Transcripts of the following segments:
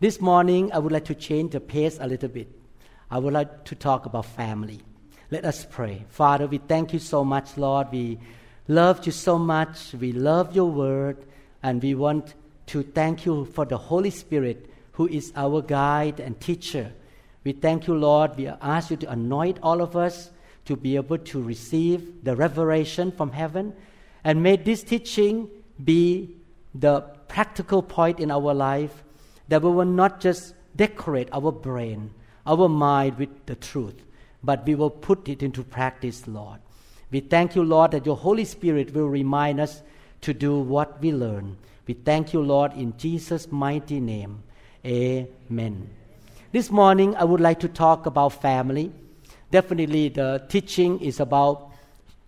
This morning, I would like to change the pace a little bit. I would like to talk about family. Let us pray. Father, we thank you so much, Lord. We love you so much. We love your word. And we want to thank you for the Holy Spirit, who is our guide and teacher. We thank you, Lord. We ask you to anoint all of us to be able to receive the revelation from heaven. And may this teaching be the practical point in our life that we will not just decorate our brain, our mind with the truth, but we will put it into practice, Lord. We thank you, Lord, that your Holy Spirit will remind us to do what we learn. We thank you, Lord, in Jesus' mighty name. Amen. This morning, I would like to talk about family. Definitely, the teaching is about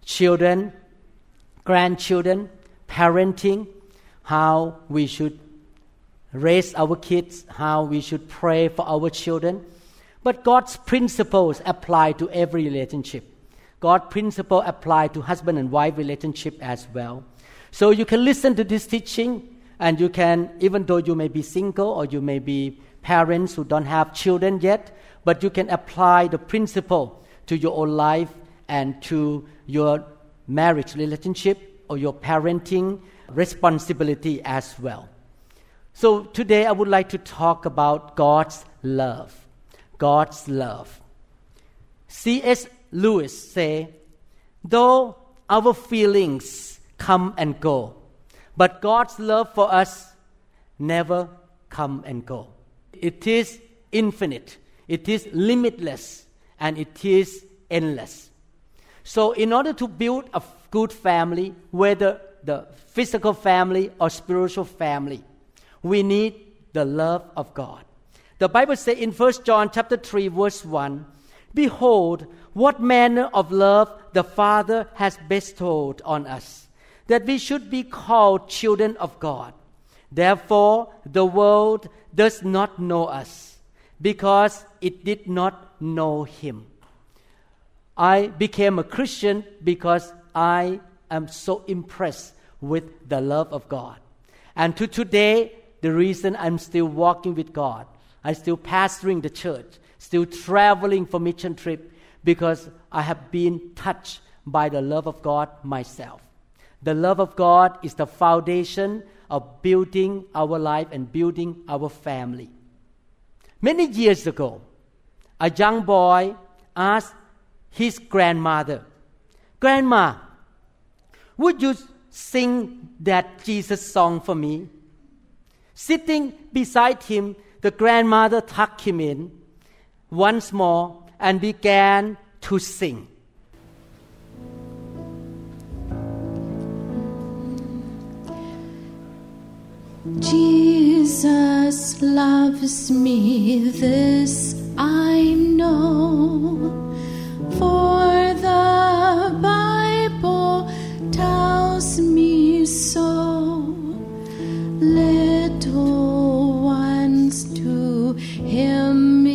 children, grandchildren, parenting, how we should raise our kids, how we should pray for our children. But God's principles apply to every relationship. God's principle apply to husband and wife relationship as well. So you can listen to this teaching and you can, even though you may be single or you may be parents who don't have children yet, but you can apply the principle to your own life and to your marriage relationship or your parenting responsibility as well. So today I would like to talk about God's love. God's love. C.S. Lewis say, though our feelings come and go, but God's love for us never come and go. It is infinite, it is limitless, and it is endless. So, in order to build a good family, whether the physical family or spiritual family, we need the love of God. The Bible says in 1 John chapter 3 verse 1, Behold, what manner of love the Father has bestowed on us, that we should be called children of God. Therefore, the world does not know us, because it did not know Him. I became a Christian because I am so impressed with the love of God. And to today, the reason I'm still walking with God, I'm still pastoring the church, still traveling for mission trip, because I have been touched by the love of God myself. The love of God is the foundation of building our life and building our family. Many years ago, a young boy asked his grandmother, Grandma, would you sing that Jesus song for me? Sitting beside him, the grandmother tucked him in once more and began to sing. Jesus loves me, this I know, for the Bible tells me so. Little ones to Him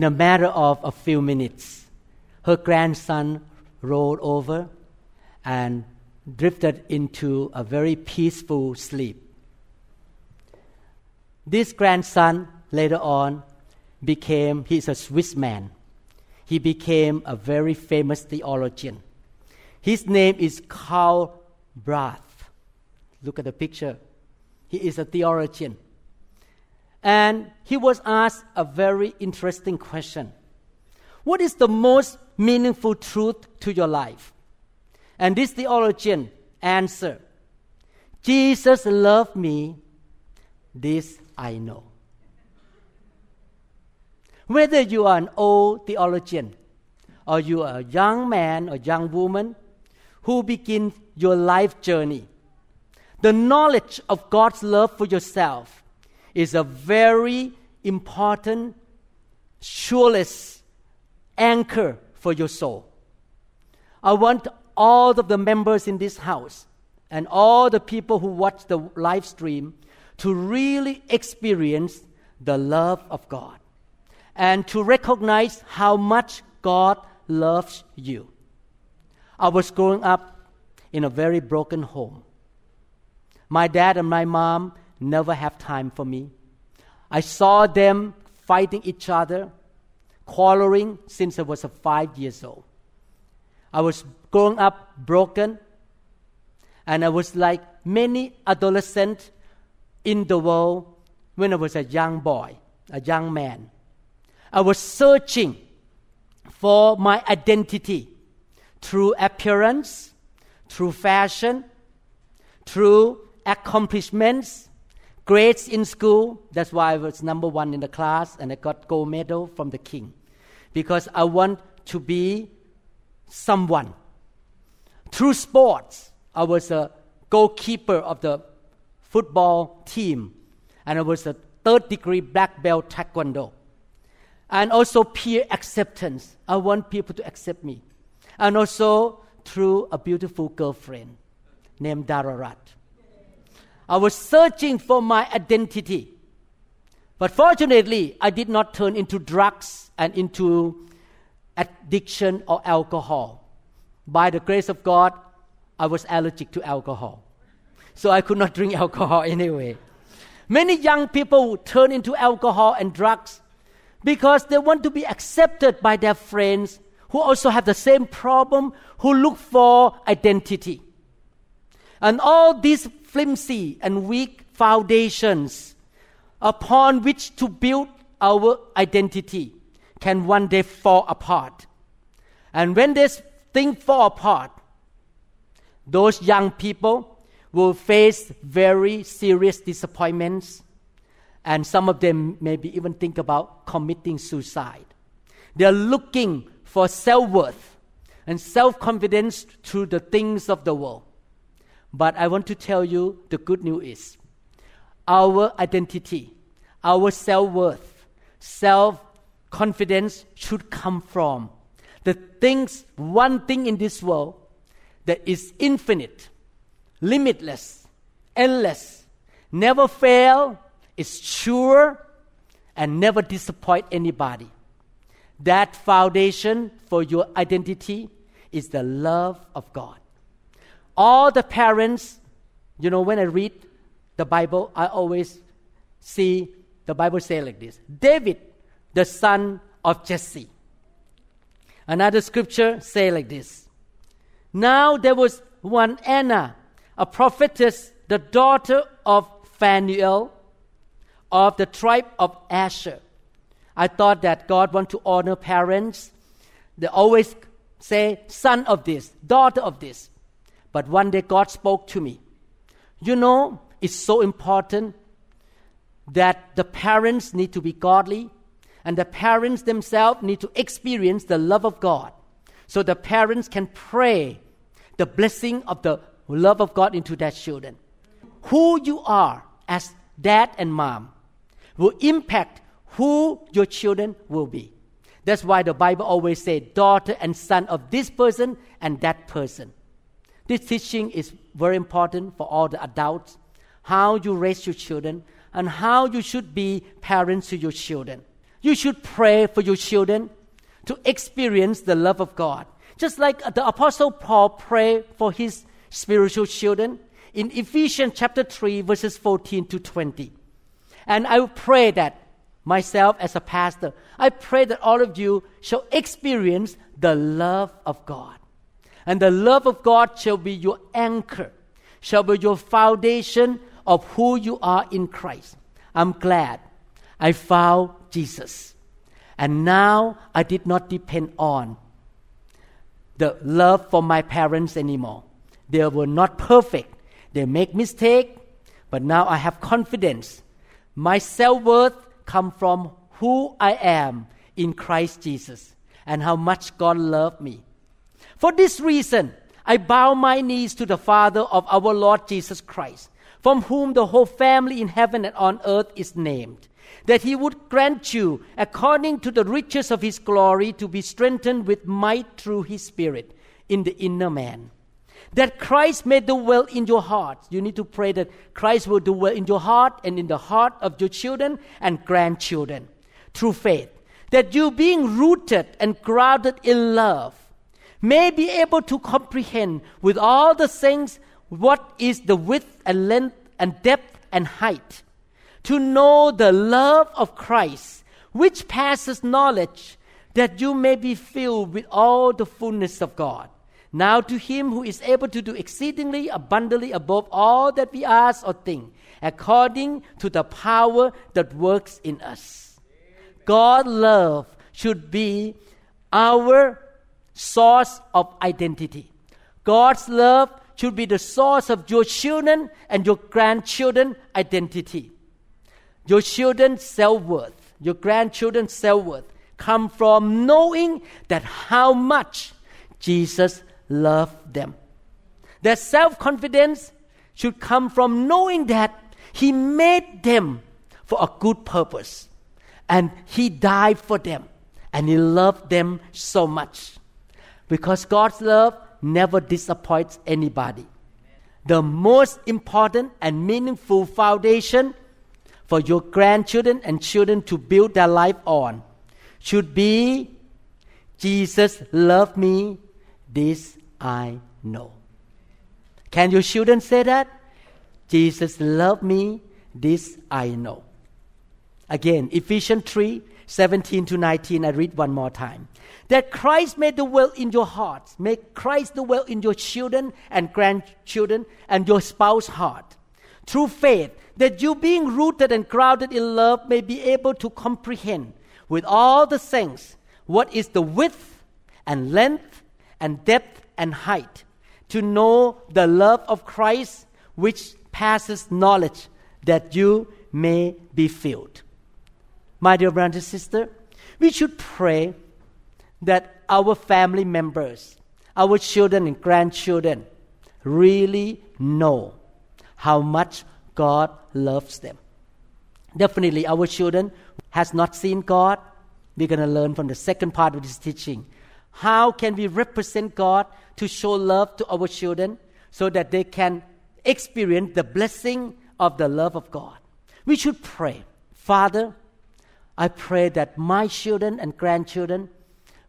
In a matter of a few minutes, her grandson rolled over and drifted into a very peaceful sleep. This grandson later on became, he's a Swiss man. He became a very famous theologian. His name is Karl Barth. Look at the picture. He is a theologian. And he was asked a very interesting question What is the most meaningful truth to your life? And this theologian answered Jesus loved me, this I know. Whether you are an old theologian or you are a young man or young woman who begin your life journey, the knowledge of God's love for yourself is a very important, surest anchor for your soul. I want all of the members in this house and all the people who watch the live stream to really experience the love of God and to recognize how much God loves you. I was growing up in a very broken home. My dad and my mom never have time for me. I saw them fighting each other, quarreling since I was five years old. I was growing up broken, and I was like many adolescents in the world when I was a young boy, a young man. I was searching for my identity through appearance, through fashion, through accomplishments, grades in school. That's why I was number one in the class and I got gold medal from the king. Because I want to be someone. Through sports, I was a goalkeeper of the football team and I was a third degree black belt taekwondo. And also peer acceptance. I want people to accept me. And also through a beautiful girlfriend named Dararat. I was searching for my identity. But fortunately, I did not turn into drugs and into addiction or alcohol. By the grace of God, I was allergic to alcohol. So I could not drink alcohol anyway. Many young people turn into alcohol and drugs because they want to be accepted by their friends who also have the same problem, who look for identity. And all these flimsy and weak foundations upon which to build our identity can one day fall apart. And when this thing fall apart, those young people will face very serious disappointments, and some of them maybe even think about committing suicide. They are looking for self worth and self confidence through the things of the world. But I want to tell you the good news is our identity, our self worth, self confidence should come from the things, one thing in this world that is infinite, limitless, endless, never fail, is sure, and never disappoint anybody. That foundation for your identity is the love of God. All the parents, you know, when I read the Bible, I always see the Bible say like this David, the son of Jesse. Another scripture say like this Now there was one Anna, a prophetess, the daughter of Phanuel of the tribe of Asher. I thought that God want to honor parents. They always say, son of this, daughter of this. But one day God spoke to me. You know, it's so important that the parents need to be godly and the parents themselves need to experience the love of God. So the parents can pray the blessing of the love of God into their children. Who you are as dad and mom will impact who your children will be. That's why the Bible always says daughter and son of this person and that person. This teaching is very important for all the adults how you raise your children and how you should be parents to your children. You should pray for your children to experience the love of God. Just like the Apostle Paul prayed for his spiritual children in Ephesians chapter 3, verses 14 to 20. And I will pray that myself as a pastor, I pray that all of you shall experience the love of God. And the love of God shall be your anchor, shall be your foundation of who you are in Christ. I'm glad I found Jesus. And now I did not depend on the love for my parents anymore. They were not perfect. They make mistake, but now I have confidence. My self-worth come from who I am in Christ Jesus. and how much God loved me. For this reason, I bow my knees to the Father of our Lord Jesus Christ, from whom the whole family in heaven and on earth is named, that he would grant you, according to the riches of his glory, to be strengthened with might through his Spirit in the inner man. That Christ may dwell in your heart. You need to pray that Christ will dwell in your heart and in the heart of your children and grandchildren through faith. That you, being rooted and grounded in love, may be able to comprehend with all the things what is the width and length and depth and height, to know the love of Christ, which passes knowledge, that you may be filled with all the fullness of God. Now to him who is able to do exceedingly abundantly above all that we ask or think, according to the power that works in us. God's love should be our source of identity. God's love should be the source of your children and your grandchildren identity. Your children's self-worth, your grandchildren's self-worth come from knowing that how much Jesus loved them. Their self-confidence should come from knowing that he made them for a good purpose and he died for them and he loved them so much because God's love never disappoints anybody. The most important and meaningful foundation for your grandchildren and children to build their life on should be Jesus loved me, this I know. Can your children say that? Jesus loved me, this I know. Again, Ephesians 3 17 to 19, I read one more time. That Christ may dwell in your hearts, make Christ dwell in your children and grandchildren and your spouse heart. Through faith, that you being rooted and grounded in love may be able to comprehend with all the saints what is the width and length and depth and height, to know the love of Christ which passes knowledge, that you may be filled. My dear brothers and sisters, we should pray that our family members, our children and grandchildren, really know how much God loves them. Definitely, our children has not seen God. We're going to learn from the second part of this teaching. How can we represent God to show love to our children so that they can experience the blessing of the love of God? We should pray, Father, I pray that my children and grandchildren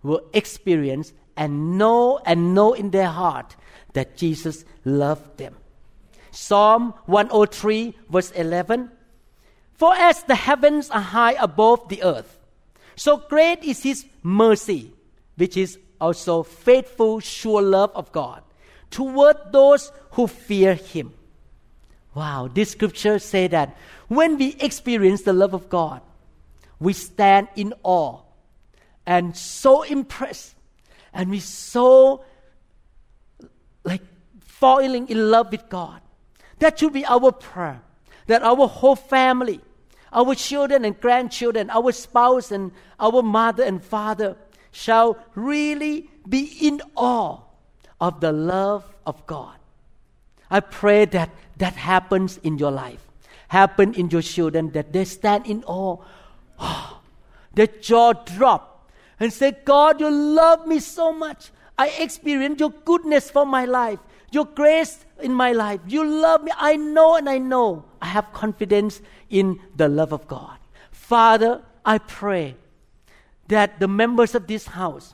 will experience and know and know in their heart that Jesus loved them. Psalm 103, verse 11 For as the heavens are high above the earth, so great is his mercy, which is also faithful, sure love of God toward those who fear him. Wow, this scripture say that when we experience the love of God, we stand in awe and so impressed and we so like falling in love with God. That should be our prayer. That our whole family, our children and grandchildren, our spouse and our mother and father shall really be in awe of the love of God. I pray that that happens in your life, happen in your children, that they stand in awe the jaw drop and say, God, you love me so much. I experience your goodness for my life, your grace in my life. You love me. I know and I know. I have confidence in the love of God. Father, I pray that the members of this house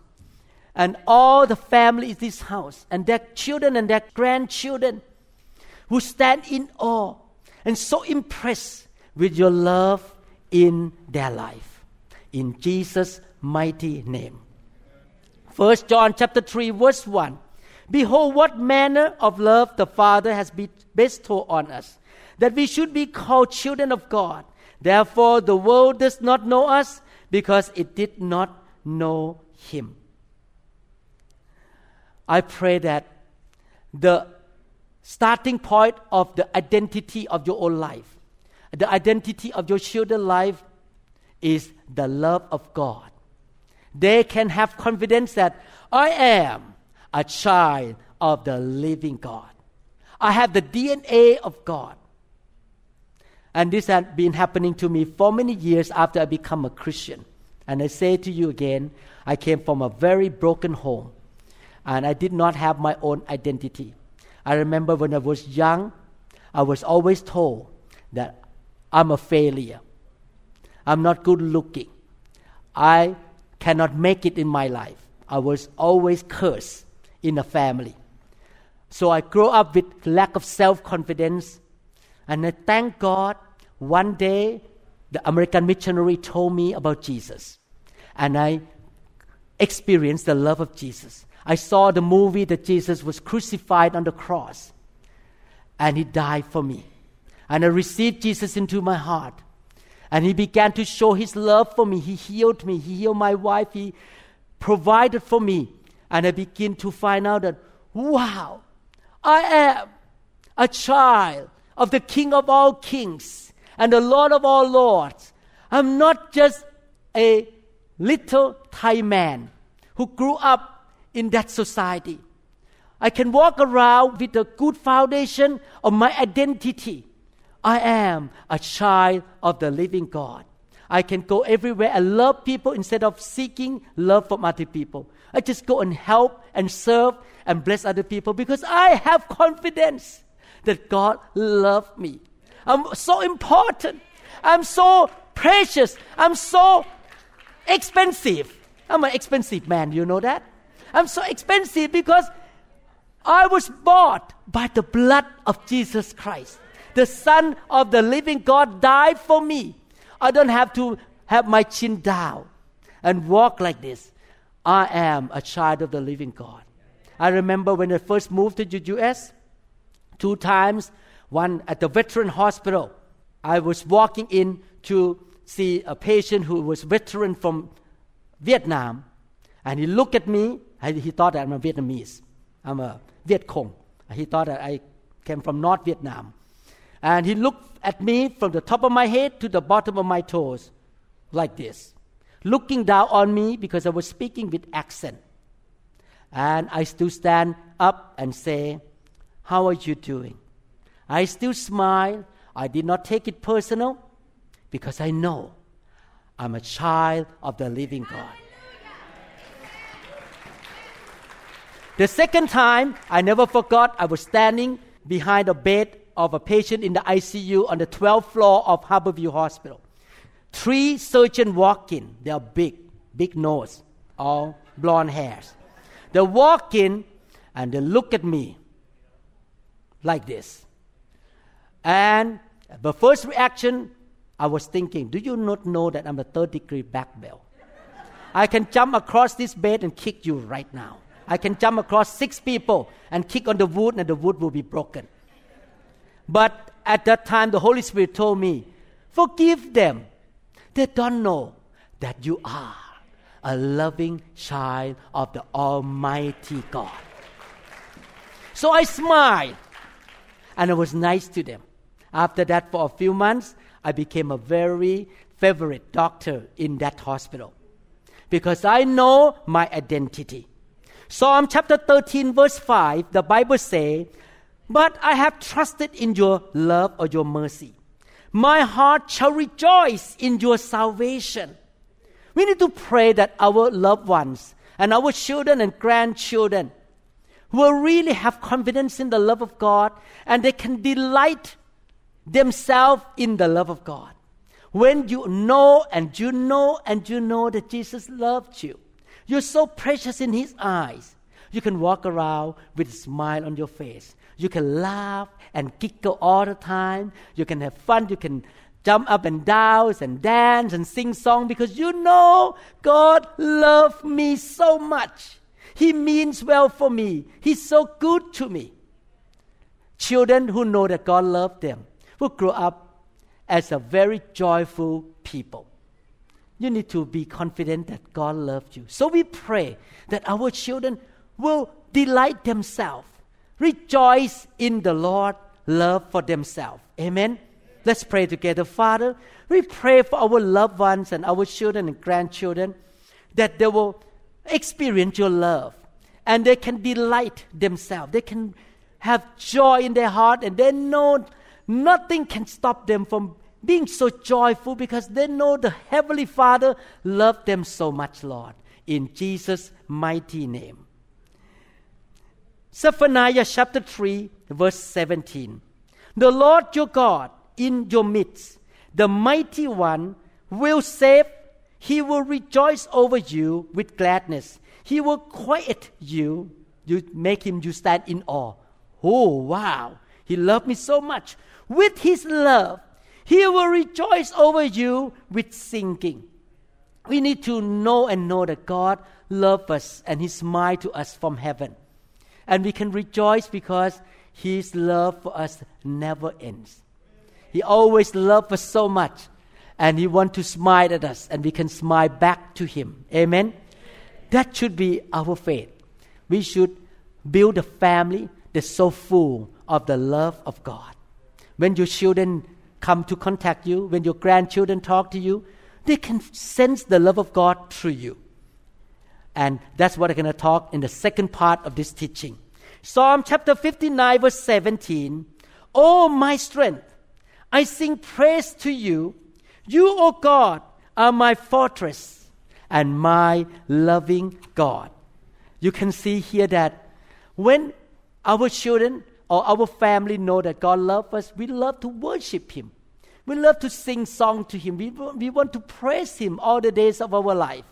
and all the family in this house and their children and their grandchildren who stand in awe and so impressed with your love in their life. In Jesus' mighty name. First John chapter 3 verse 1. Behold what manner of love the Father has bestowed on us, that we should be called children of God. Therefore the world does not know us because it did not know him. I pray that the starting point of the identity of your own life the identity of your children's life is the love of God. They can have confidence that I am a child of the living God. I have the DNA of God. And this had been happening to me for many years after I become a Christian. And I say to you again, I came from a very broken home and I did not have my own identity. I remember when I was young, I was always told that I'm a failure. I'm not good looking. I cannot make it in my life. I was always cursed in the family. So I grew up with lack of self confidence. And I thank God one day the American missionary told me about Jesus. And I experienced the love of Jesus. I saw the movie that Jesus was crucified on the cross and he died for me. And I received Jesus into my heart. And he began to show his love for me. He healed me. He healed my wife. He provided for me. And I begin to find out that, wow, I am a child of the King of all kings and the Lord of all lords. I'm not just a little Thai man who grew up in that society. I can walk around with a good foundation of my identity. I am a child of the living God. I can go everywhere and love people instead of seeking love from other people. I just go and help and serve and bless other people because I have confidence that God loves me. I'm so important. I'm so precious. I'm so expensive. I'm an expensive man, you know that? I'm so expensive because I was bought by the blood of Jesus Christ. The Son of the living God died for me. I don't have to have my chin down and walk like this. I am a child of the living God. I remember when I first moved to the US, two times, one at the veteran hospital. I was walking in to see a patient who was veteran from Vietnam, and he looked at me, and he thought that I'm a Vietnamese. I'm a Viet Cong. He thought that I came from North Vietnam. And he looked at me from the top of my head to the bottom of my toes, like this, looking down on me because I was speaking with accent. And I still stand up and say, How are you doing? I still smile. I did not take it personal because I know I'm a child of the living God. The second time, I never forgot, I was standing behind a bed of a patient in the ICU on the 12th floor of Harborview Hospital. Three surgeons walk in. They are big, big nose, all blonde hairs. They walk in and they look at me like this. And the first reaction, I was thinking, do you not know that I'm a third degree black belt? I can jump across this bed and kick you right now. I can jump across six people and kick on the wood and the wood will be broken. But at that time, the Holy Spirit told me, forgive them. They don't know that you are a loving child of the Almighty God. So I smiled and I was nice to them. After that, for a few months, I became a very favorite doctor in that hospital because I know my identity. Psalm chapter 13, verse 5, the Bible says, But I have trusted in your love or your mercy. My heart shall rejoice in your salvation. We need to pray that our loved ones and our children and grandchildren will really have confidence in the love of God and they can delight themselves in the love of God. When you know and you know and you know that Jesus loved you, you're so precious in His eyes. You can walk around with a smile on your face. You can laugh and giggle all the time. You can have fun. You can jump up and down and dance and sing song because you know God loves me so much. He means well for me. He's so good to me. Children who know that God loves them will grow up as a very joyful people. You need to be confident that God loves you. So we pray that our children will delight themselves, rejoice in the Lord, love for themselves. Amen. Let's pray together. Father, we pray for our loved ones and our children and grandchildren that they will experience your love and they can delight themselves. They can have joy in their heart and they know nothing can stop them from being so joyful because they know the Heavenly Father loved them so much, Lord. In Jesus' mighty name. Zephaniah chapter 3, verse 17. The Lord your God in your midst, the mighty one, will save. He will rejoice over you with gladness. He will quiet you. You make him you stand in awe. Oh wow. He loved me so much. With his love, he will rejoice over you with singing. We need to know and know that God loves us and He smiles to us from heaven. And we can rejoice because His love for us never ends. He always loves us so much and He wants to smile at us and we can smile back to Him. Amen? That should be our faith. We should build a family that's so full of the love of God. When your children come to contact you, when your grandchildren talk to you, they can sense the love of God through you. And that's what I'm going to talk in the second part of this teaching. Psalm chapter 59, verse 17. Oh, my strength, I sing praise to you. You, O God, are my fortress and my loving God. You can see here that when our children or our family know that God loves us, we love to worship Him. We love to sing song to Him. We, we want to praise Him all the days of our life.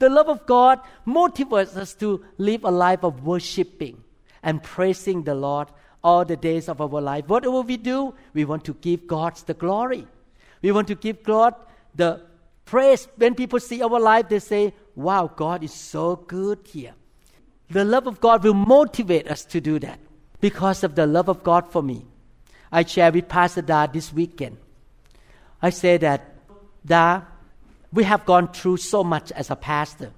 The love of God motivates us to live a life of worshiping and praising the Lord all the days of our life. Whatever we do, we want to give God the glory. We want to give God the praise. When people see our life, they say, Wow, God is so good here. The love of God will motivate us to do that because of the love of God for me. I shared with Pastor Da this weekend. I say that, Da, we have gone through so much as a pastor.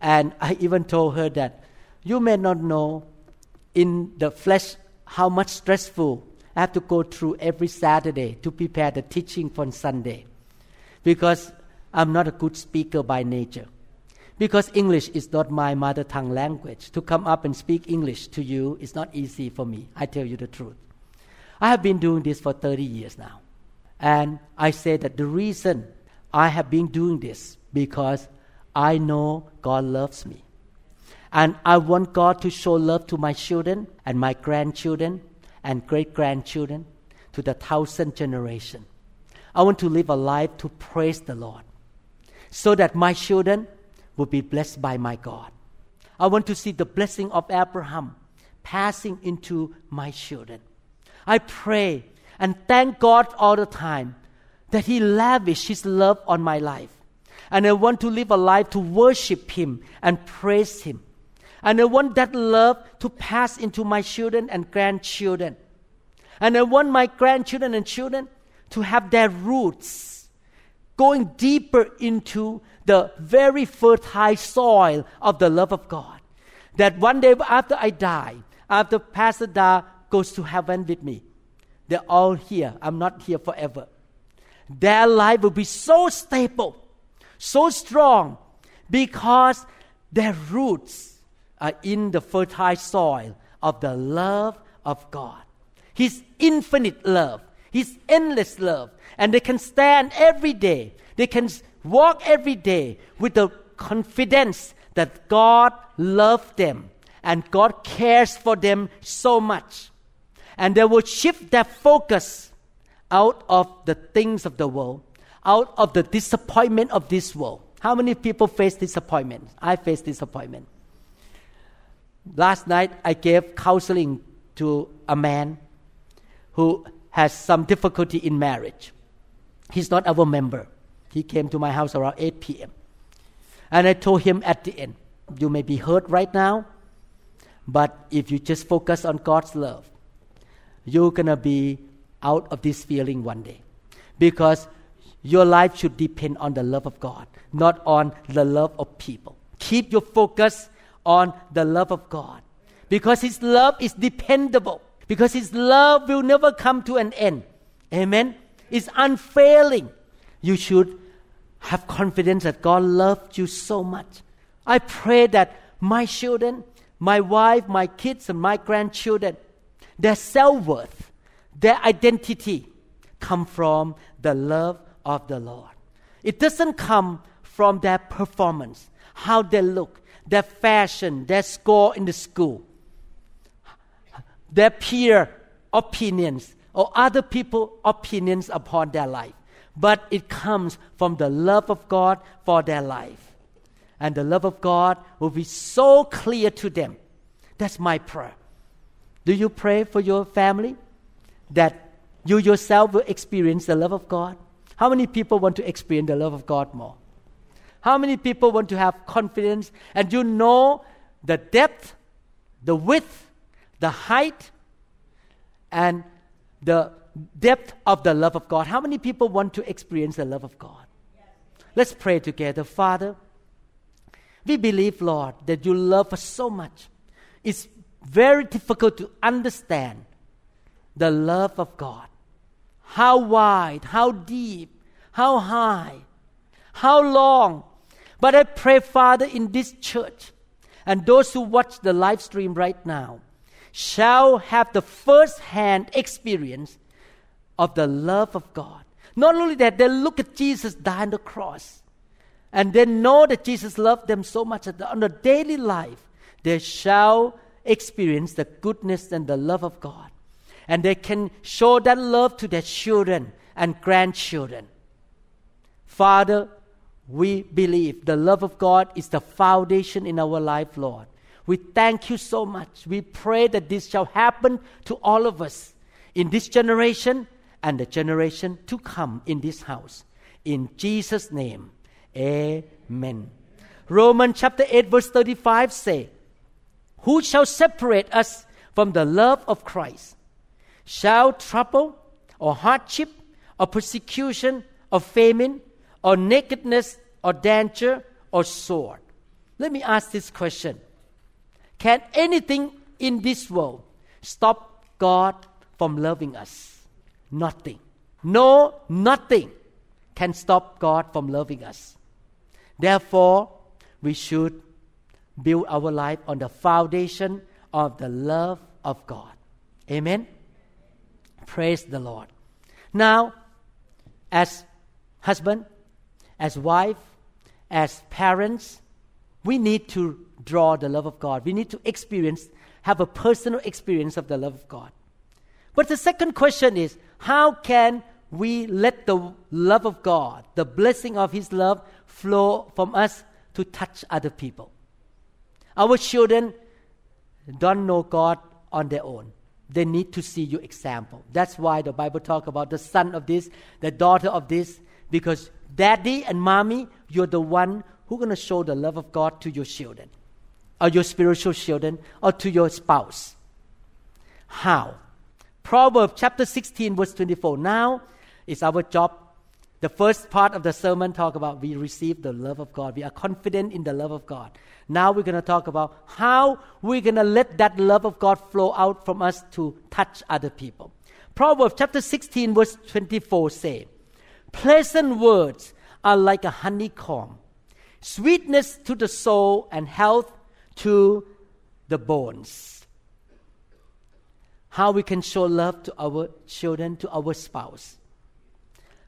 And I even told her that you may not know in the flesh how much stressful I have to go through every Saturday to prepare the teaching for Sunday. Because I'm not a good speaker by nature. Because English is not my mother tongue language. To come up and speak English to you is not easy for me. I tell you the truth. I have been doing this for 30 years now. And I say that the reason I have been doing this because I know God loves me. And I want God to show love to my children and my grandchildren and great grandchildren to the thousand generation. I want to live a life to praise the Lord so that my children will be blessed by my God. I want to see the blessing of Abraham passing into my children. I pray and thank God all the time that He lavished His love on my life. And I want to live a life to worship Him and praise Him. And I want that love to pass into my children and grandchildren. And I want my grandchildren and children to have their roots going deeper into the very fertile soil of the love of God. That one day after I die, after Pastor Da goes to heaven with me, they're all here. I'm not here forever. Their life will be so stable, so strong, because their roots are in the fertile soil of the love of God. His infinite love, His endless love. And they can stand every day. They can walk every day with the confidence that God loves them and God cares for them so much. And they will shift their focus out of the things of the world, out of the disappointment of this world. How many people face disappointment? I face disappointment. Last night, I gave counseling to a man who has some difficulty in marriage. He's not our member. He came to my house around 8 p.m. And I told him at the end, You may be hurt right now, but if you just focus on God's love, you're going to be out of this feeling one day. Because your life should depend on the love of God, not on the love of people. Keep your focus on the love of God. Because His love is dependable. Because His love will never come to an end. Amen? It's unfailing. You should have confidence that God loved you so much I pray that my children, my wife, my kids, and my grandchildren, their self worth, their identity come from the love of the Lord. It doesn't come from their performance, how they look, their fashion, their score in the school, their peer opinions, or other people's opinions upon their life. But it comes from the love of God for their life. And the love of God will be so clear to them. That's my prayer. Do you pray for your family that you yourself will experience the love of God? How many people want to experience the love of God more? How many people want to have confidence and you know the depth, the width, the height, and the depth of the love of God? How many people want to experience the love of God? Let's pray together. Father, we believe, Lord, that you love us so much. It's very difficult to understand the love of God. How wide, how deep, how high, how long. But I pray, Father, in this church and those who watch the live stream right now shall have the first hand experience of the love of God. Not only that, they look at Jesus die on the cross and they know that Jesus loved them so much that on a daily life they shall experience the goodness and the love of God. And they can show that love to their children and grandchildren. Father, we believe the love of God is the foundation in our life, Lord. We thank you so much. We pray that this shall happen to all of us in this generation and the generation to come in this house. In Jesus' name, amen. Romans chapter 8, verse 35 say, who shall separate us from the love of Christ? Shall trouble or hardship or persecution or famine or nakedness or danger or sword? Let me ask this question Can anything in this world stop God from loving us? Nothing. No, nothing can stop God from loving us. Therefore, we should build our life on the foundation of the love of God. Amen. Praise the Lord. Now, as husband, as wife, as parents, we need to draw the love of God. We need to experience, have a personal experience of the love of God. But the second question is how can we let the love of God, the blessing of His love, flow from us to touch other people? Our children don't know God on their own. They need to see your example. That's why the Bible talk about the son of this, the daughter of this, because daddy and mommy, you're the one who's going to show the love of God to your children, or your spiritual children, or to your spouse. How? Proverbs chapter 16, verse 24. Now it's our job the first part of the sermon talk about we receive the love of God. We are confident in the love of God. Now we're going to talk about how we're going to let that love of God flow out from us to touch other people. Proverbs chapter 16 verse 24 say, Pleasant words are like a honeycomb, sweetness to the soul and health to the bones. How we can show love to our children, to our spouse.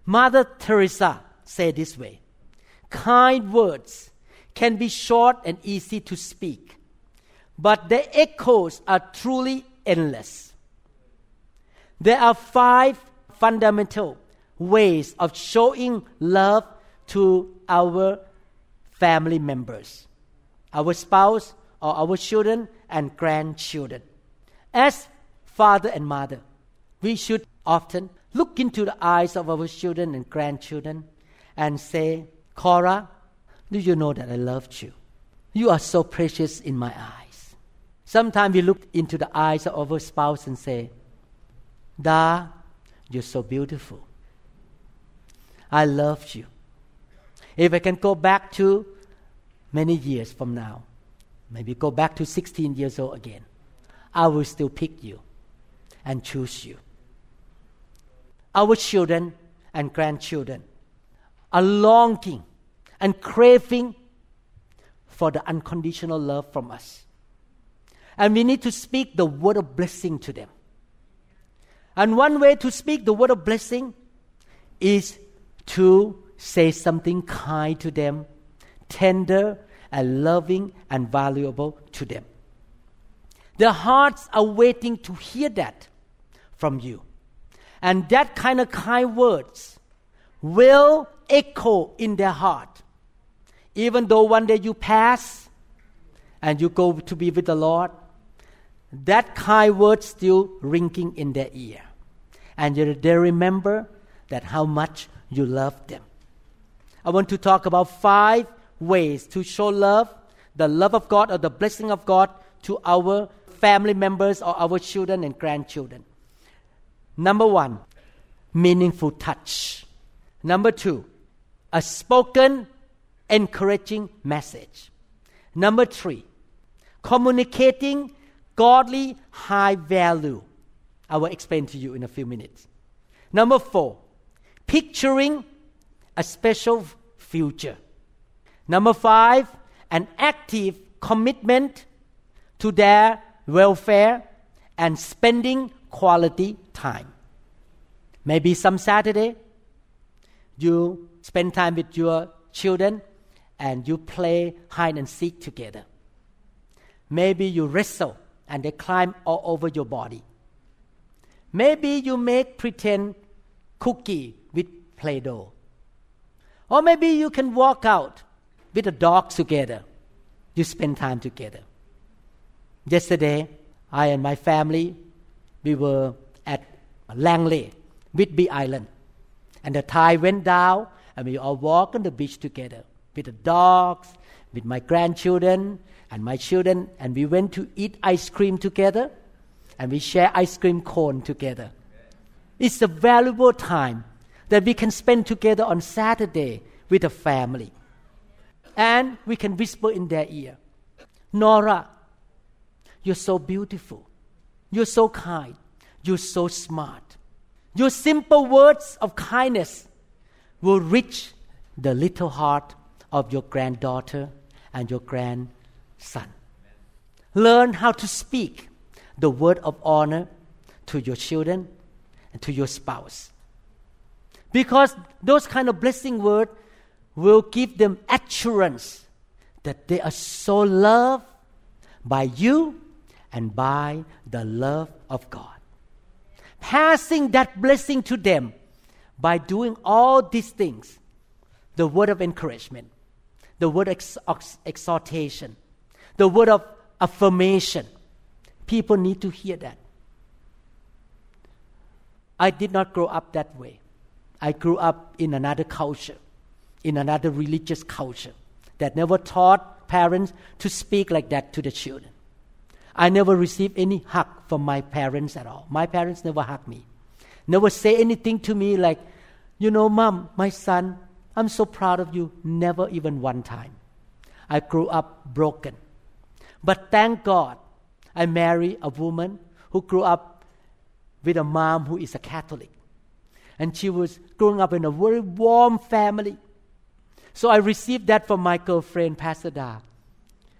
Mother Teresa said this way Kind words can be short and easy to speak, but their echoes are truly endless. There are five fundamental ways of showing love to our family members, our spouse, or our children and grandchildren. As father and mother, we should often look into the eyes of our children and grandchildren and say, Cora, do you know that I loved you? You are so precious in my eyes. Sometimes we look into the eyes of our spouse and say, Da, you're so beautiful. I loved you. If I can go back to many years from now, maybe go back to 16 years old again, I will still pick you and choose you our children and grandchildren are longing and craving for the unconditional love from us. And we need to speak the word of blessing to them. And one way to speak the word of blessing is to say something kind to them, tender and loving and valuable to them. Their hearts are waiting to hear that from you. And that kind of kind words will echo in their heart. Even though one day you pass and you go to be with the Lord, that kind word still ringing in their ear. And they remember that how much you love them. I want to talk about five ways to show love, the love of God or the blessing of God to our family members or our children and grandchildren. Number one, meaningful touch. Number two, a spoken, encouraging message. Number three, communicating godly high value. I will explain to you in a few minutes. Number four, picturing a special future. Number five, an active commitment to their welfare and spending quality time. Maybe some Saturday, you spend time with your children and you play hide and seek together. Maybe you wrestle and they climb all over your body. Maybe you make pretend cookie with Play Doh. Or maybe you can walk out with the dogs together. You spend time together. Yesterday, I and my family, we were at Langley, Whidbey Island. And the tide went down, and we all walked on the beach together with the dogs, with my grandchildren, and my children, and we went to eat ice cream together, and we share ice cream cone together. It's a valuable time that we can spend together on Saturday with the family. And we can whisper in their ear, Nora, you're so beautiful. You're so kind. You're so smart. Your simple words of kindness will reach the little heart of your granddaughter and your grandson. Learn how to speak the word of honor to your children and to your spouse. Because those kind of blessing words will give them assurance that they are so loved by you and by the love of God. Passing that blessing to them by doing all these things the word of encouragement, the word of ex- exhortation, the word of affirmation. People need to hear that. I did not grow up that way. I grew up in another culture, in another religious culture that never taught parents to speak like that to the children. I never received any hug from my parents at all. My parents never hugged me. Never say anything to me like, you know, mom, my son, I'm so proud of you. Never even one time. I grew up broken. But thank God, I married a woman who grew up with a mom who is a Catholic. And she was growing up in a very warm family. So I received that from my girlfriend, Pastor Da.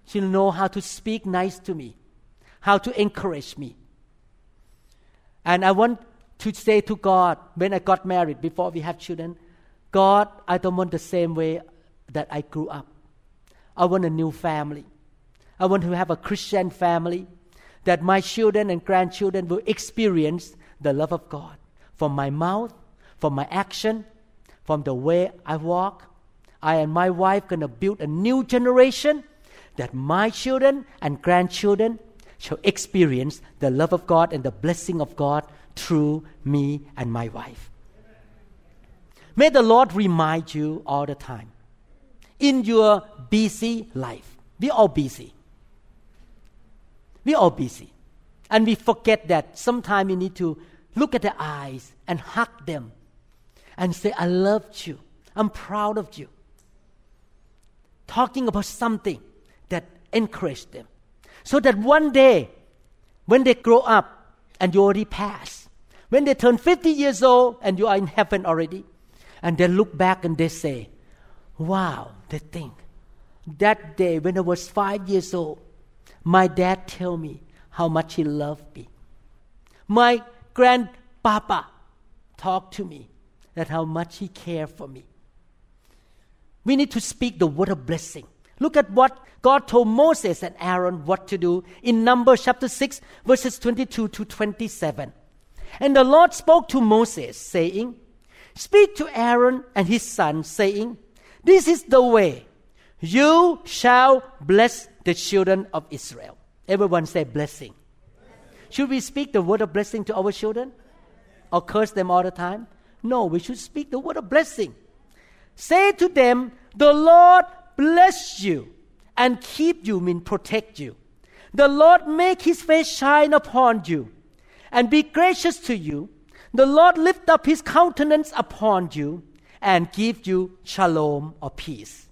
She know how to speak nice to me, how to encourage me. And I want to say to God, when I got married, before we have children, God, I don't want the same way that I grew up. I want a new family. I want to have a Christian family that my children and grandchildren will experience the love of God from my mouth, from my action, from the way I walk. I and my wife going to build a new generation that my children and grandchildren shall experience the love of God and the blessing of God through me and my wife. May the Lord remind you all the time in your busy life. We all busy. We all busy. And we forget that sometimes we need to look at their eyes and hug them and say, I love you. I'm proud of you. Talking about something that encouraged them. So that one day, when they grow up and you already pass, when they turn 50 years old and you are in heaven already, and they look back and they say, Wow, they think, that day when I was five years old, my dad tell me how much he loved me. My grandpapa talked to me that how much he cared for me. We need to speak the word of blessing. Look at what God told Moses and Aaron what to do in Numbers chapter 6, verses 22 to 27. And the Lord spoke to Moses, saying, Speak to Aaron and his sons, saying, This is the way you shall bless the children of Israel. Everyone say blessing. Should we speak the word of blessing to our children? Or curse them all the time? No, we should speak the word of blessing. Say to them, The Lord bless you and keep you, mean protect you. The Lord make his face shine upon you and be gracious to you. The Lord lift up his countenance upon you and give you shalom or peace.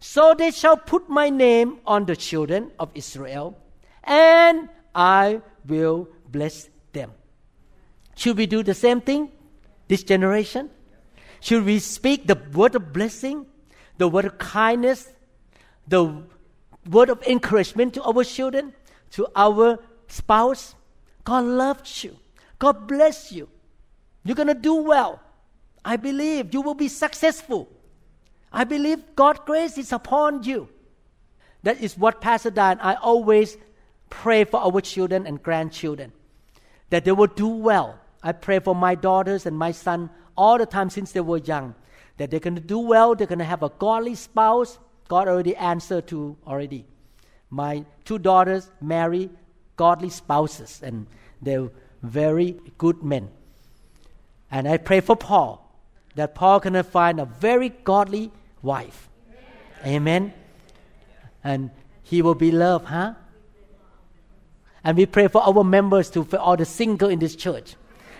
So they shall put my name on the children of Israel, and I will bless them. Should we do the same thing this generation? Should we speak the word of blessing, the word of kindness, the word of encouragement to our children, to our spouse? God loves you. God bless you. You're going to do well. I believe you will be successful. I believe God's grace is upon you. That is what Pastor Dan I always pray for our children and grandchildren that they will do well. I pray for my daughters and my son all the time since they were young that they're going to do well, they're going to have a godly spouse. God already answered to already. My two daughters marry godly spouses and they're very good men. And I pray for Paul that Paul can find a very godly wife. Amen. And he will be loved, huh? And we pray for our members to for all the single in this church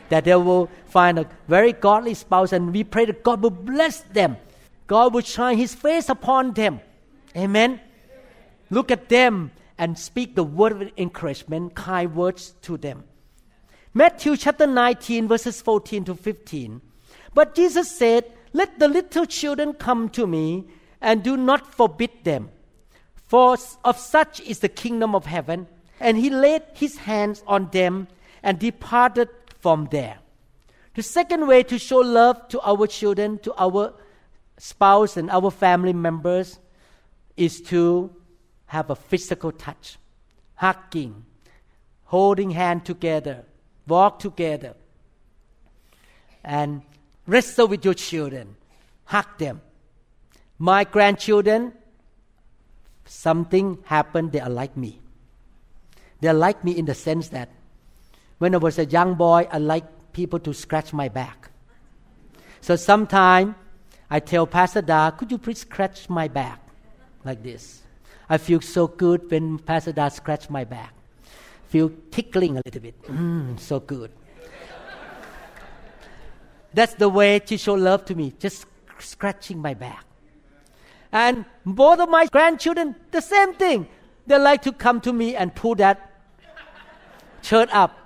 that they will find a very godly spouse and we pray that God will bless them. God will shine his face upon them. Amen. Look at them and speak the word of encouragement, kind words to them. Matthew chapter 19, verses 14 to 15. But Jesus said, Let the little children come to me, and do not forbid them, for of such is the kingdom of heaven. And he laid his hands on them and departed from there. The second way to show love to our children, to our spouse, and our family members is to have a physical touch, hugging, holding hand together, walk together, and wrestle with your children, hug them. My grandchildren, something happened, they are like me. They are like me in the sense that when I was a young boy, I liked people to scratch my back. So sometimes I tell Pastor Da, could you please scratch my back like this? I feel so good when Pastor Da scratch my back. Feel tickling a little bit. Mm, so good. That's the way to show love to me, just scratching my back. And both of my grandchildren, the same thing. They like to come to me and pull that shirt up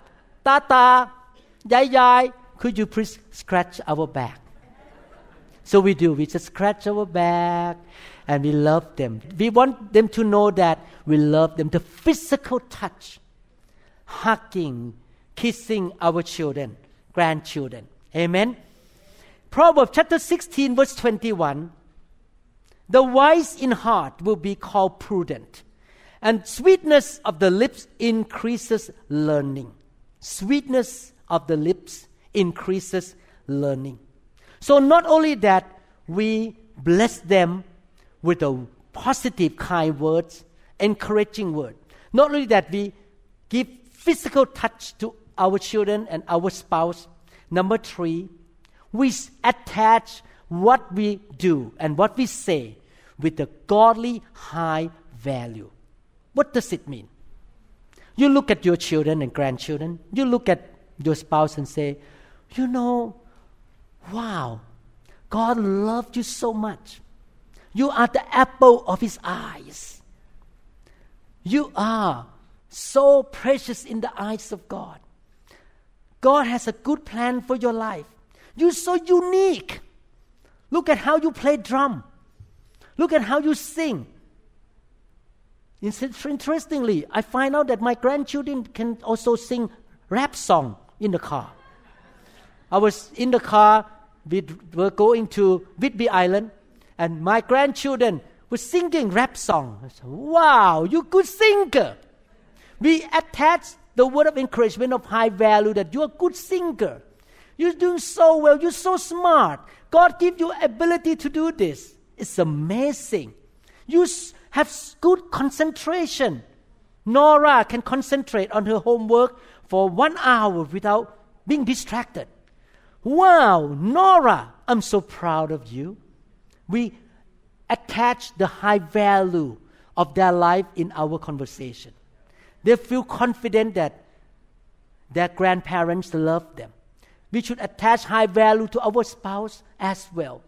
Tata, Yai Yai, could you please scratch our back? So we do. We just scratch our back and we love them. We want them to know that we love them. The physical touch, hugging, kissing our children, grandchildren. Amen. Proverbs chapter 16, verse 21. The wise in heart will be called prudent, and sweetness of the lips increases learning. Sweetness of the lips increases learning. So, not only that, we bless them with a positive, kind words, encouraging word. Not only that, we give physical touch to our children and our spouse. Number three, we attach what we do and what we say with a godly high value. What does it mean? You look at your children and grandchildren, you look at your spouse and say, You know, wow, God loved you so much. You are the apple of his eyes. You are so precious in the eyes of God. God has a good plan for your life. You're so unique. Look at how you play drum. Look at how you sing. Interestingly, I find out that my grandchildren can also sing rap song in the car. I was in the car, we were going to Whidbey Island, and my grandchildren were singing rap song. I said, wow, you good singer. We attach the word of encouragement of high value that you're a good singer. You're doing so well. You're so smart. God give you ability to do this. It's amazing. You have good concentration. Nora can concentrate on her homework for one hour without being distracted. Wow, Nora, I'm so proud of you. We attach the high value of their life in our conversation. They feel confident that their grandparents love them. We should attach high value to our spouse as well.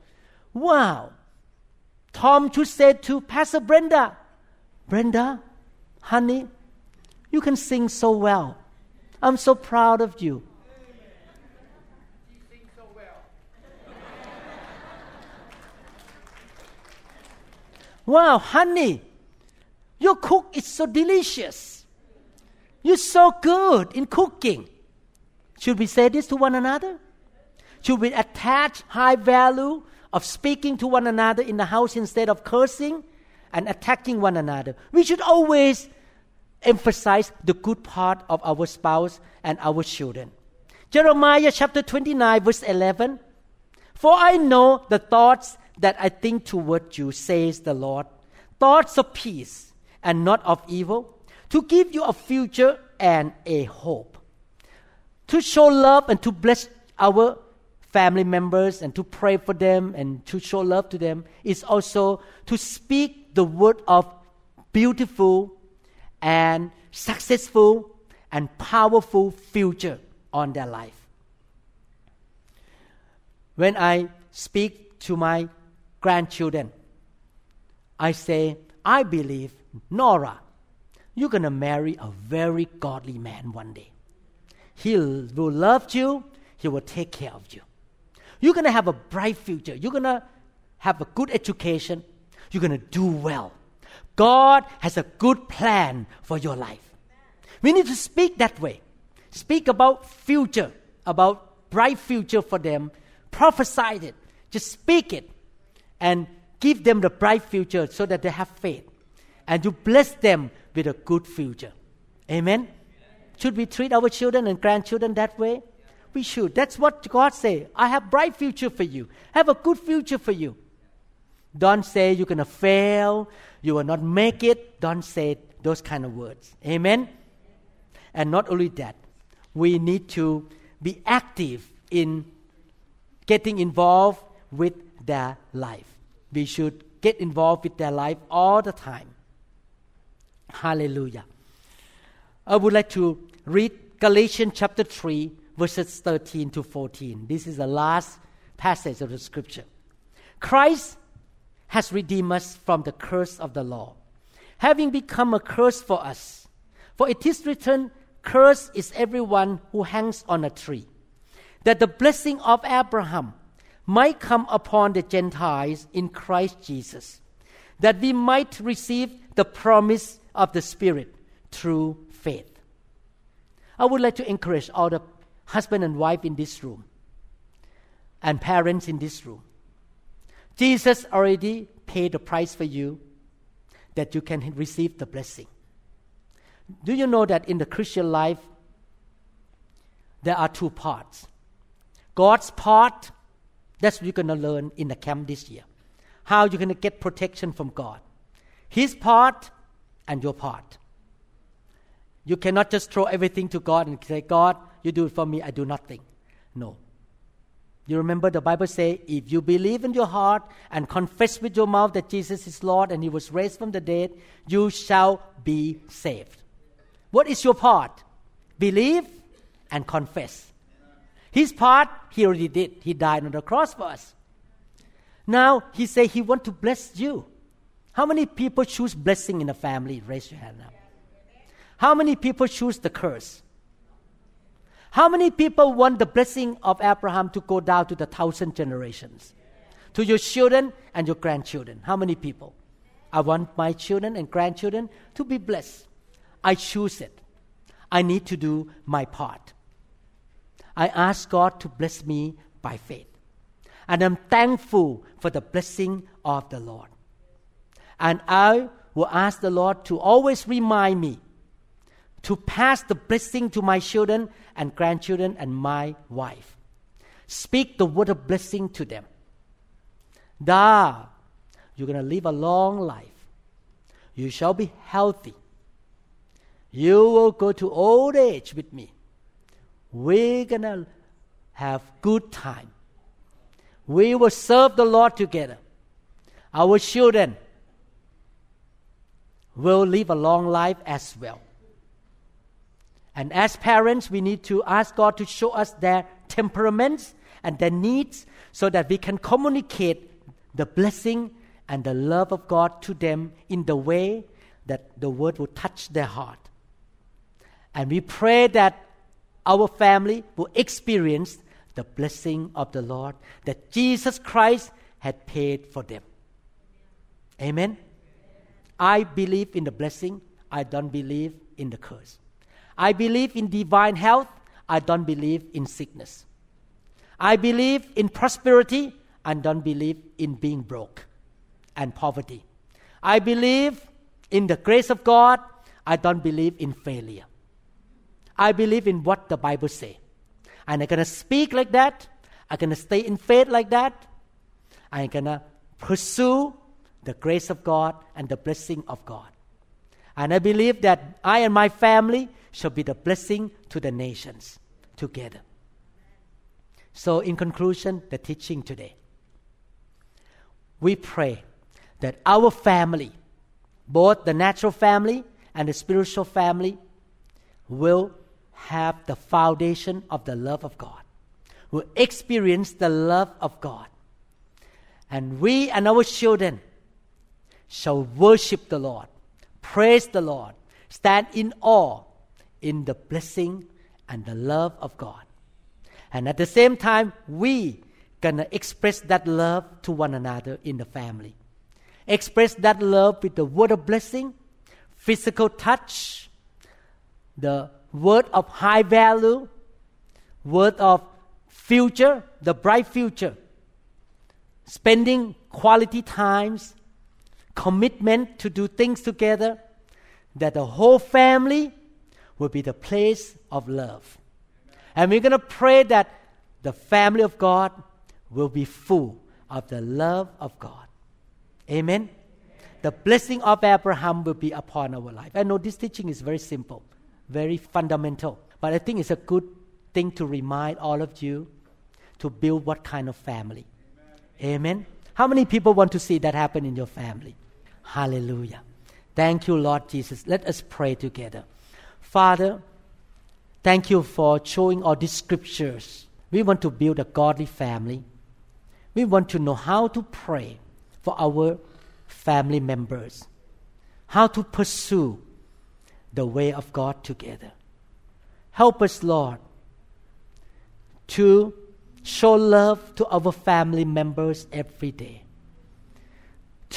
Wow, Tom should say to Pastor Brenda, Brenda, honey, you can sing so well. I'm so proud of you. wow, honey, your cook is so delicious. You're so good in cooking. Should we say this to one another? Should we attach high value of speaking to one another in the house instead of cursing and attacking one another. We should always emphasize the good part of our spouse and our children. Jeremiah chapter 29, verse 11 For I know the thoughts that I think toward you, says the Lord, thoughts of peace and not of evil, to give you a future and a hope. To show love and to bless our family members and to pray for them and to show love to them is also to speak the word of beautiful and successful and powerful future on their life. When I speak to my grandchildren, I say, I believe, Nora, you're going to marry a very godly man one day. He will love you, he will take care of you. You're going to have a bright future. You're going to have a good education. You're going to do well. God has a good plan for your life. We need to speak that way. Speak about future, about bright future for them. Prophesy it. Just speak it and give them the bright future so that they have faith. And you bless them with a good future. Amen. Should we treat our children and grandchildren that way? We should. That's what God say. I have bright future for you. Have a good future for you. Don't say you're to fail, you will not make it. Don't say those kind of words. Amen? And not only that, we need to be active in getting involved with their life. We should get involved with their life all the time. Hallelujah. I would like to read Galatians chapter 3 verses 13 to 14. This is the last passage of the scripture. Christ has redeemed us from the curse of the law, having become a curse for us. For it is written, Cursed is everyone who hangs on a tree, that the blessing of Abraham might come upon the Gentiles in Christ Jesus, that we might receive the promise of the Spirit through faith. I would like to encourage all the husband and wife in this room and parents in this room. Jesus already paid the price for you that you can receive the blessing. Do you know that in the Christian life, there are two parts? God's part, that's what you're going to learn in the camp this year. How you're going to get protection from God. His part and your part. You cannot just throw everything to God and say, God, you do it for me, I do nothing. No. You remember the Bible say, if you believe in your heart and confess with your mouth that Jesus is Lord and He was raised from the dead, you shall be saved. What is your part? Believe and confess. His part, He already did. He died on the cross for us. Now He say He want to bless you. How many people choose blessing in the family? Raise your hand now. How many people choose the curse? How many people want the blessing of Abraham to go down to the thousand generations? To your children and your grandchildren. How many people? I want my children and grandchildren to be blessed. I choose it. I need to do my part. I ask God to bless me by faith. And I'm thankful for the blessing of the Lord. And I will ask the Lord to always remind me to pass the blessing to my children and grandchildren and my wife. Speak the word of blessing to them. Da, you're going to live a long life. You shall be healthy. You will go to old age with me. We're going to have good time. We will serve the Lord together. Our children will live a long life as well. And as parents, we need to ask God to show us their temperaments and their needs so that we can communicate the blessing and the love of God to them in the way that the word will touch their heart. And we pray that our family will experience the blessing of the Lord that Jesus Christ had paid for them. Amen. I believe in the blessing, I don't believe in the curse. I believe in divine health, I don't believe in sickness. I believe in prosperity, I don't believe in being broke and poverty. I believe in the grace of God, I don't believe in failure. I believe in what the Bible says. And I'm going to speak like that. I'm going to stay in faith like that. I'm going to pursue the grace of God and the blessing of God. And I believe that I and my family shall be the blessing to the nations together. So, in conclusion, the teaching today, we pray that our family, both the natural family and the spiritual family, will have the foundation of the love of God, will experience the love of God. And we and our children shall worship the Lord, praise the Lord, stand in awe in the blessing and the love of God. And at the same time, we gonna express that love to one another in the family. Express that love with the word of blessing, physical touch, the word of high value, word of future, the bright future, spending quality times, commitment to do things together, that the whole family will be the place of love. And we're going to pray that the family of God will be full of the love of God. Amen. The blessing of Abraham will be upon our life. I know this teaching is very simple very fundamental. But I think it's a good thing to remind all of you to build what kind of family. Amen. Amen. How many people want to see that happen in your family? Hallelujah. Thank you, Lord Jesus. Let us pray together. Father, thank you for showing all these scriptures. We want to build a godly family. We want to know how to pray for our family members, how to pursue the way of God together. Help us, Lord, to show love to our family members every day,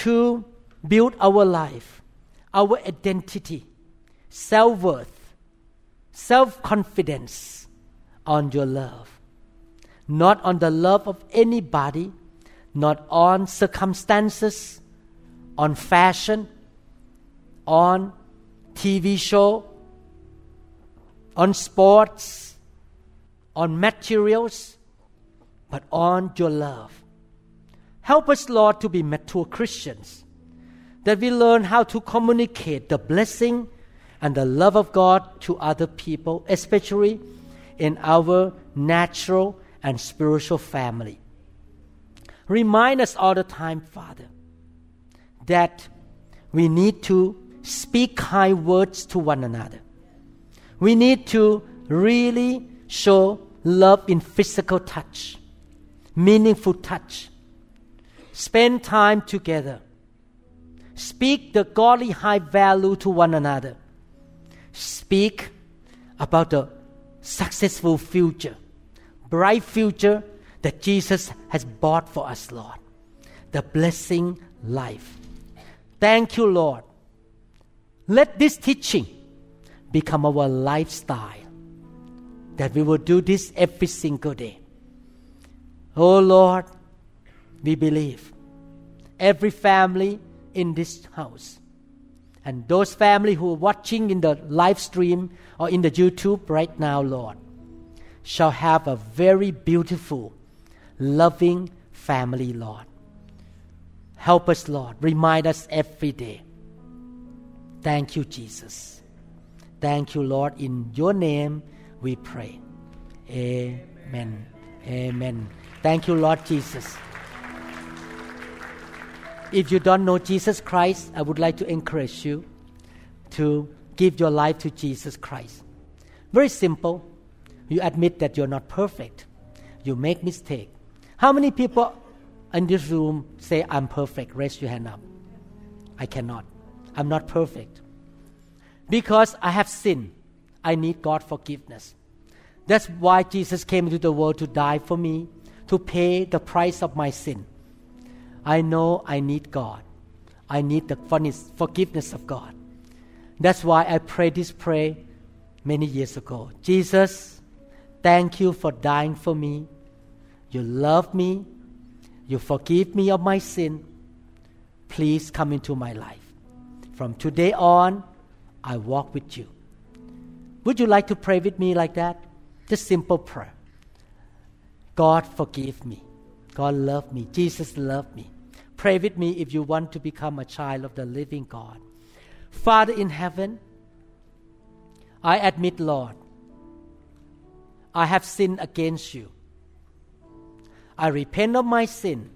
to build our life, our identity, self worth, self confidence on your love, not on the love of anybody, not on circumstances, on fashion, on TV show, on sports, on materials, but on your love. Help us, Lord, to be mature Christians, that we learn how to communicate the blessing and the love of God to other people, especially in our natural and spiritual family. Remind us all the time, Father, that we need to speak kind words to one another. We need to really show love in physical touch, meaningful touch. Spend time together. Speak the godly high value to one another. Speak about the successful future, bright future that Jesus has bought for us, Lord. The blessing life Thank you, Lord. Let this teaching become our lifestyle, that we will do this every single day. Oh Lord, we believe every family in this house and those family who are watching in the live stream or in the YouTube right now, Lord, shall have a very beautiful, loving family, Lord. Help us, Lord. Remind us every day. Thank you, Jesus. Thank you, Lord. In your name we pray. Amen. Amen. Thank you, Lord Jesus. If you don't know Jesus Christ, I would like to encourage you to give your life to Jesus Christ. Very simple. You admit that you're not perfect. You make mistake. How many people in this room say I'm perfect? Raise your hand up. I cannot. I'm not perfect. Because I have sinned. I need God forgiveness. That's why Jesus came into the world to die for me, to pay the price of my sin. I know I need God. I need the forgiveness of God. That's why I prayed this prayer many years ago. Jesus, thank you for dying for me. You love me. You forgive me of my sin. Please come into my life. From today on, I walk with you. Would you like to pray with me like that? Just simple prayer. God forgive me. God love me. Jesus love me. Pray with me if you want to become a child of the living God. Father in heaven, I admit, Lord, I have sinned against you. I repent of my sin.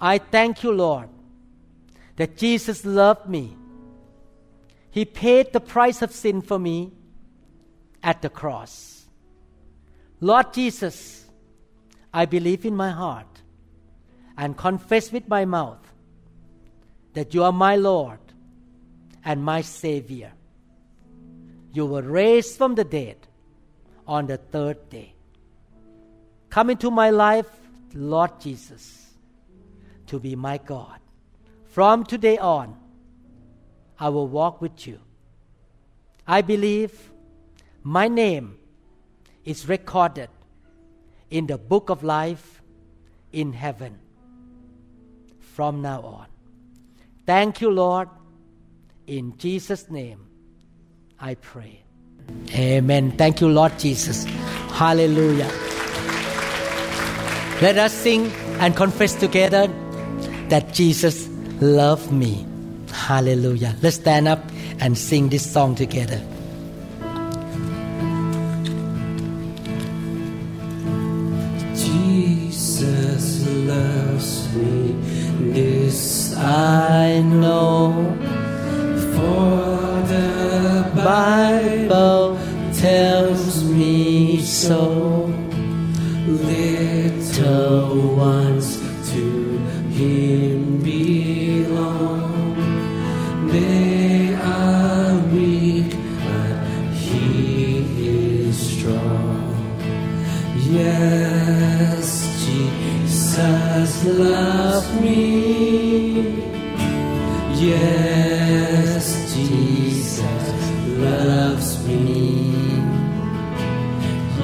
I thank you, Lord, that Jesus loved me. He paid the price of sin for me at the cross. Lord Jesus, I believe in my heart and confess with my mouth that you are my Lord and my Savior. You were raised from the dead on the third day. Come into my life, Lord Jesus, to be my God. From today on, I will walk with you. I believe my name is recorded in the book of life in heaven from now on. Thank you, Lord. In Jesus' name, I pray. Amen. Thank you, Lord Jesus. Hallelujah. Let us sing and confess together that Jesus loved me. Hallelujah. Let's stand up and sing this song together. Jesus loves me, this I know. For the Bible tells me so. Little ones to Him Jesus loves me. Yes, Jesus loves me.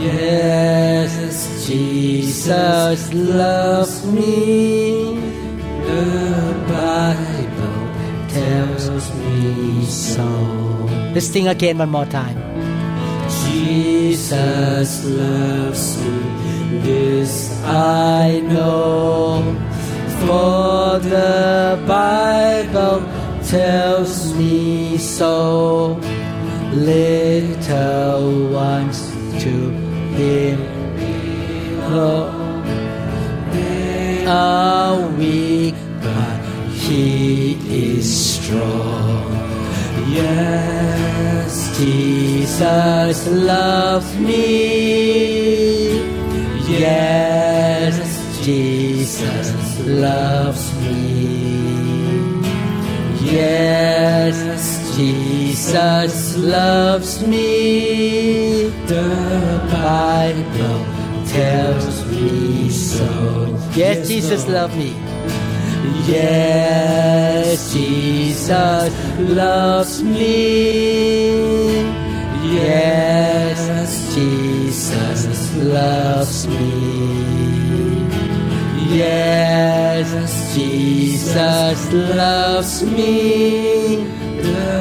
Yes, Jesus loves me. The Bible tells me so. Let's sing again one more time. Jesus loves me, this I know. For the Bible tells me so. Little ones to Him belong. They are weak, but He is strong. Yes, Jesus loves me. Yes, Jesus loves me. Yes, Jesus loves me. The Bible tells me so. Yes, Jesus loves me. Yes, Jesus loves me. Yes, Jesus loves me. Yes, Jesus loves me. The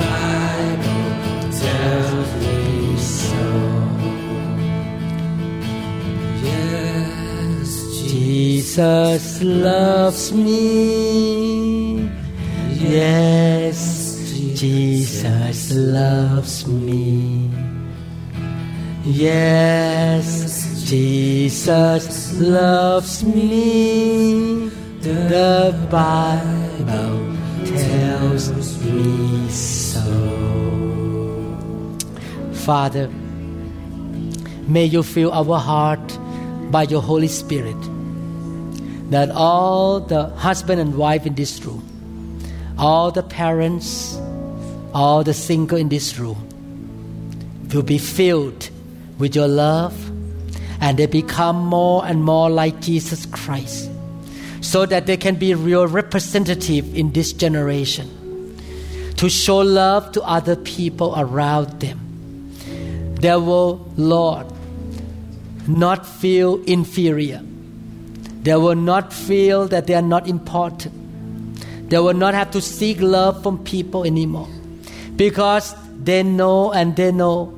Bible tells me so. Yes, Jesus loves me. Yes, Jesus loves me. Yes, Jesus loves me. The Bible tells me so. Father, may you fill our heart by your Holy Spirit that all the husband and wife in this room, all the parents, all the single in this room will be filled with your love and they become more and more like Jesus Christ so that they can be real representative in this generation to show love to other people around them. They will, Lord, not feel inferior. They will not feel that they are not important. They will not have to seek love from people anymore because they know and they know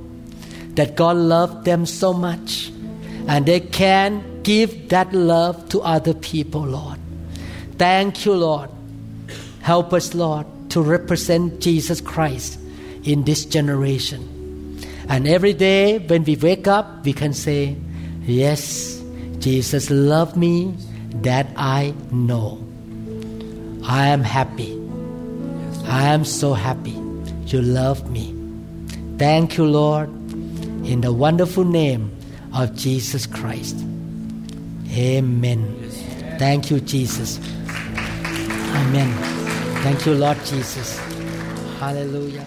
that God loved them so much and they can give that love to other people, Lord. Thank you, Lord. Help us, Lord, to represent Jesus Christ in this generation. And every day when we wake up, we can say, Yes, Jesus loved me, that I know. I am happy. I am so happy. You love me. Thank you, Lord, in the wonderful name of Jesus Christ. Amen. Thank you, Jesus. Amen. Thank you, Lord Jesus. Hallelujah.